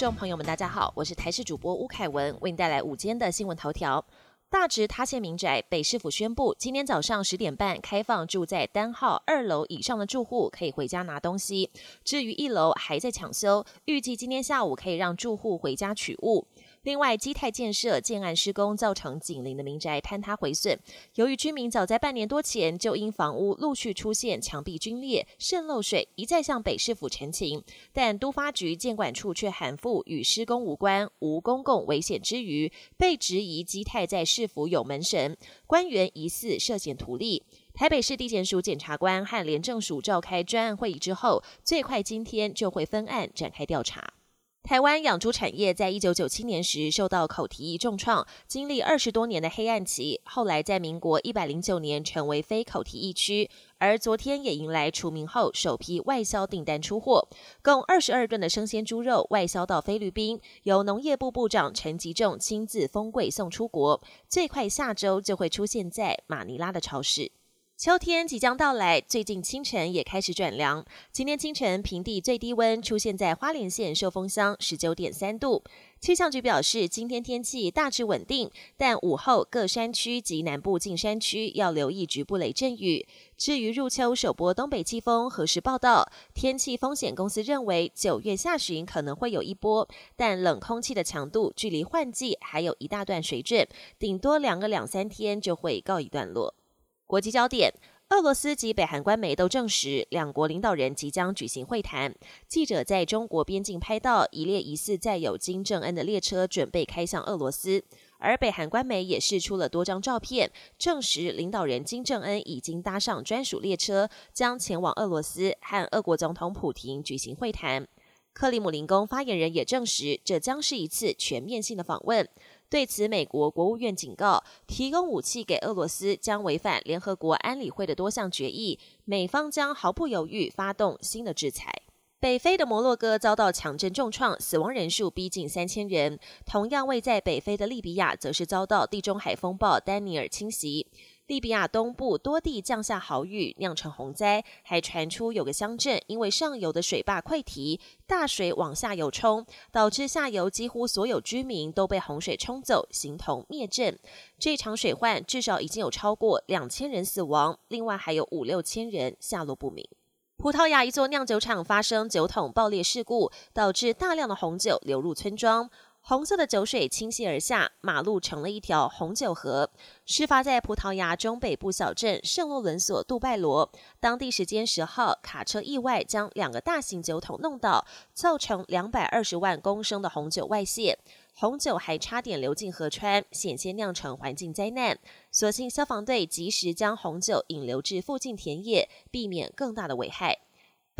众朋友们，大家好，我是台视主播吴凯文，为您带来午间的新闻头条。大直塌陷民宅，北市府宣布，今天早上十点半开放住在单号二楼以上的住户可以回家拿东西。至于一楼还在抢修，预计今天下午可以让住户回家取物。另外，基泰建设建案施工造成紧邻的民宅坍塌毁损。由于居民早在半年多前就因房屋陆续出现墙壁龟裂、渗漏水，一再向北市府陈情，但都发局建管处却喊复与施工无关、无公共危险之余，被质疑基泰在市府有门神，官员疑似涉嫌图利。台北市地检署检察官和廉政署召开专案会议之后，最快今天就会分案展开调查。台湾养猪产业在一九九七年时受到口蹄疫重创，经历二十多年的黑暗期，后来在民国一百零九年成为非口蹄疫区，而昨天也迎来除名后首批外销订单出货，共二十二吨的生鲜猪肉外销到菲律宾，由农业部部长陈吉仲亲自封柜送出国，最快下周就会出现在马尼拉的超市。秋天即将到来，最近清晨也开始转凉。今天清晨平地最低温出现在花莲县寿丰乡十九点三度。气象局表示，今天天气大致稳定，但午后各山区及南部近山区要留意局部雷阵雨。至于入秋首波东北季风何时报道，天气风险公司认为九月下旬可能会有一波，但冷空气的强度距离换季还有一大段水准，顶多凉个两三天就会告一段落。国际焦点：俄罗斯及北韩官媒都证实，两国领导人即将举行会谈。记者在中国边境拍到一列疑似载有金正恩的列车，准备开向俄罗斯。而北韩官媒也释出了多张照片，证实领导人金正恩已经搭上专属列车，将前往俄罗斯和俄国总统普京举行会谈。克里姆林宫发言人也证实，这将是一次全面性的访问。对此，美国国务院警告，提供武器给俄罗斯将违反联合国安理会的多项决议，美方将毫不犹豫发动新的制裁。北非的摩洛哥遭到强震重创，死亡人数逼近三千人。同样位在北非的利比亚，则是遭到地中海风暴丹尼尔侵袭。利比亚东部多地降下豪雨，酿成洪灾，还传出有个乡镇因为上游的水坝溃堤，大水往下游冲，导致下游几乎所有居民都被洪水冲走，形同灭镇。这场水患至少已经有超过两千人死亡，另外还有五六千人下落不明。葡萄牙一座酿酒厂发生酒桶爆裂事故，导致大量的红酒流入村庄。红色的酒水倾泻而下，马路成了一条红酒河。事发在葡萄牙中北部小镇圣洛伦索杜拜罗，当地时间十号，卡车意外将两个大型酒桶弄倒，造成两百二十万公升的红酒外泄，红酒还差点流进河川，险些酿成环境灾难。所幸消防队及时将红酒引流至附近田野，避免更大的危害。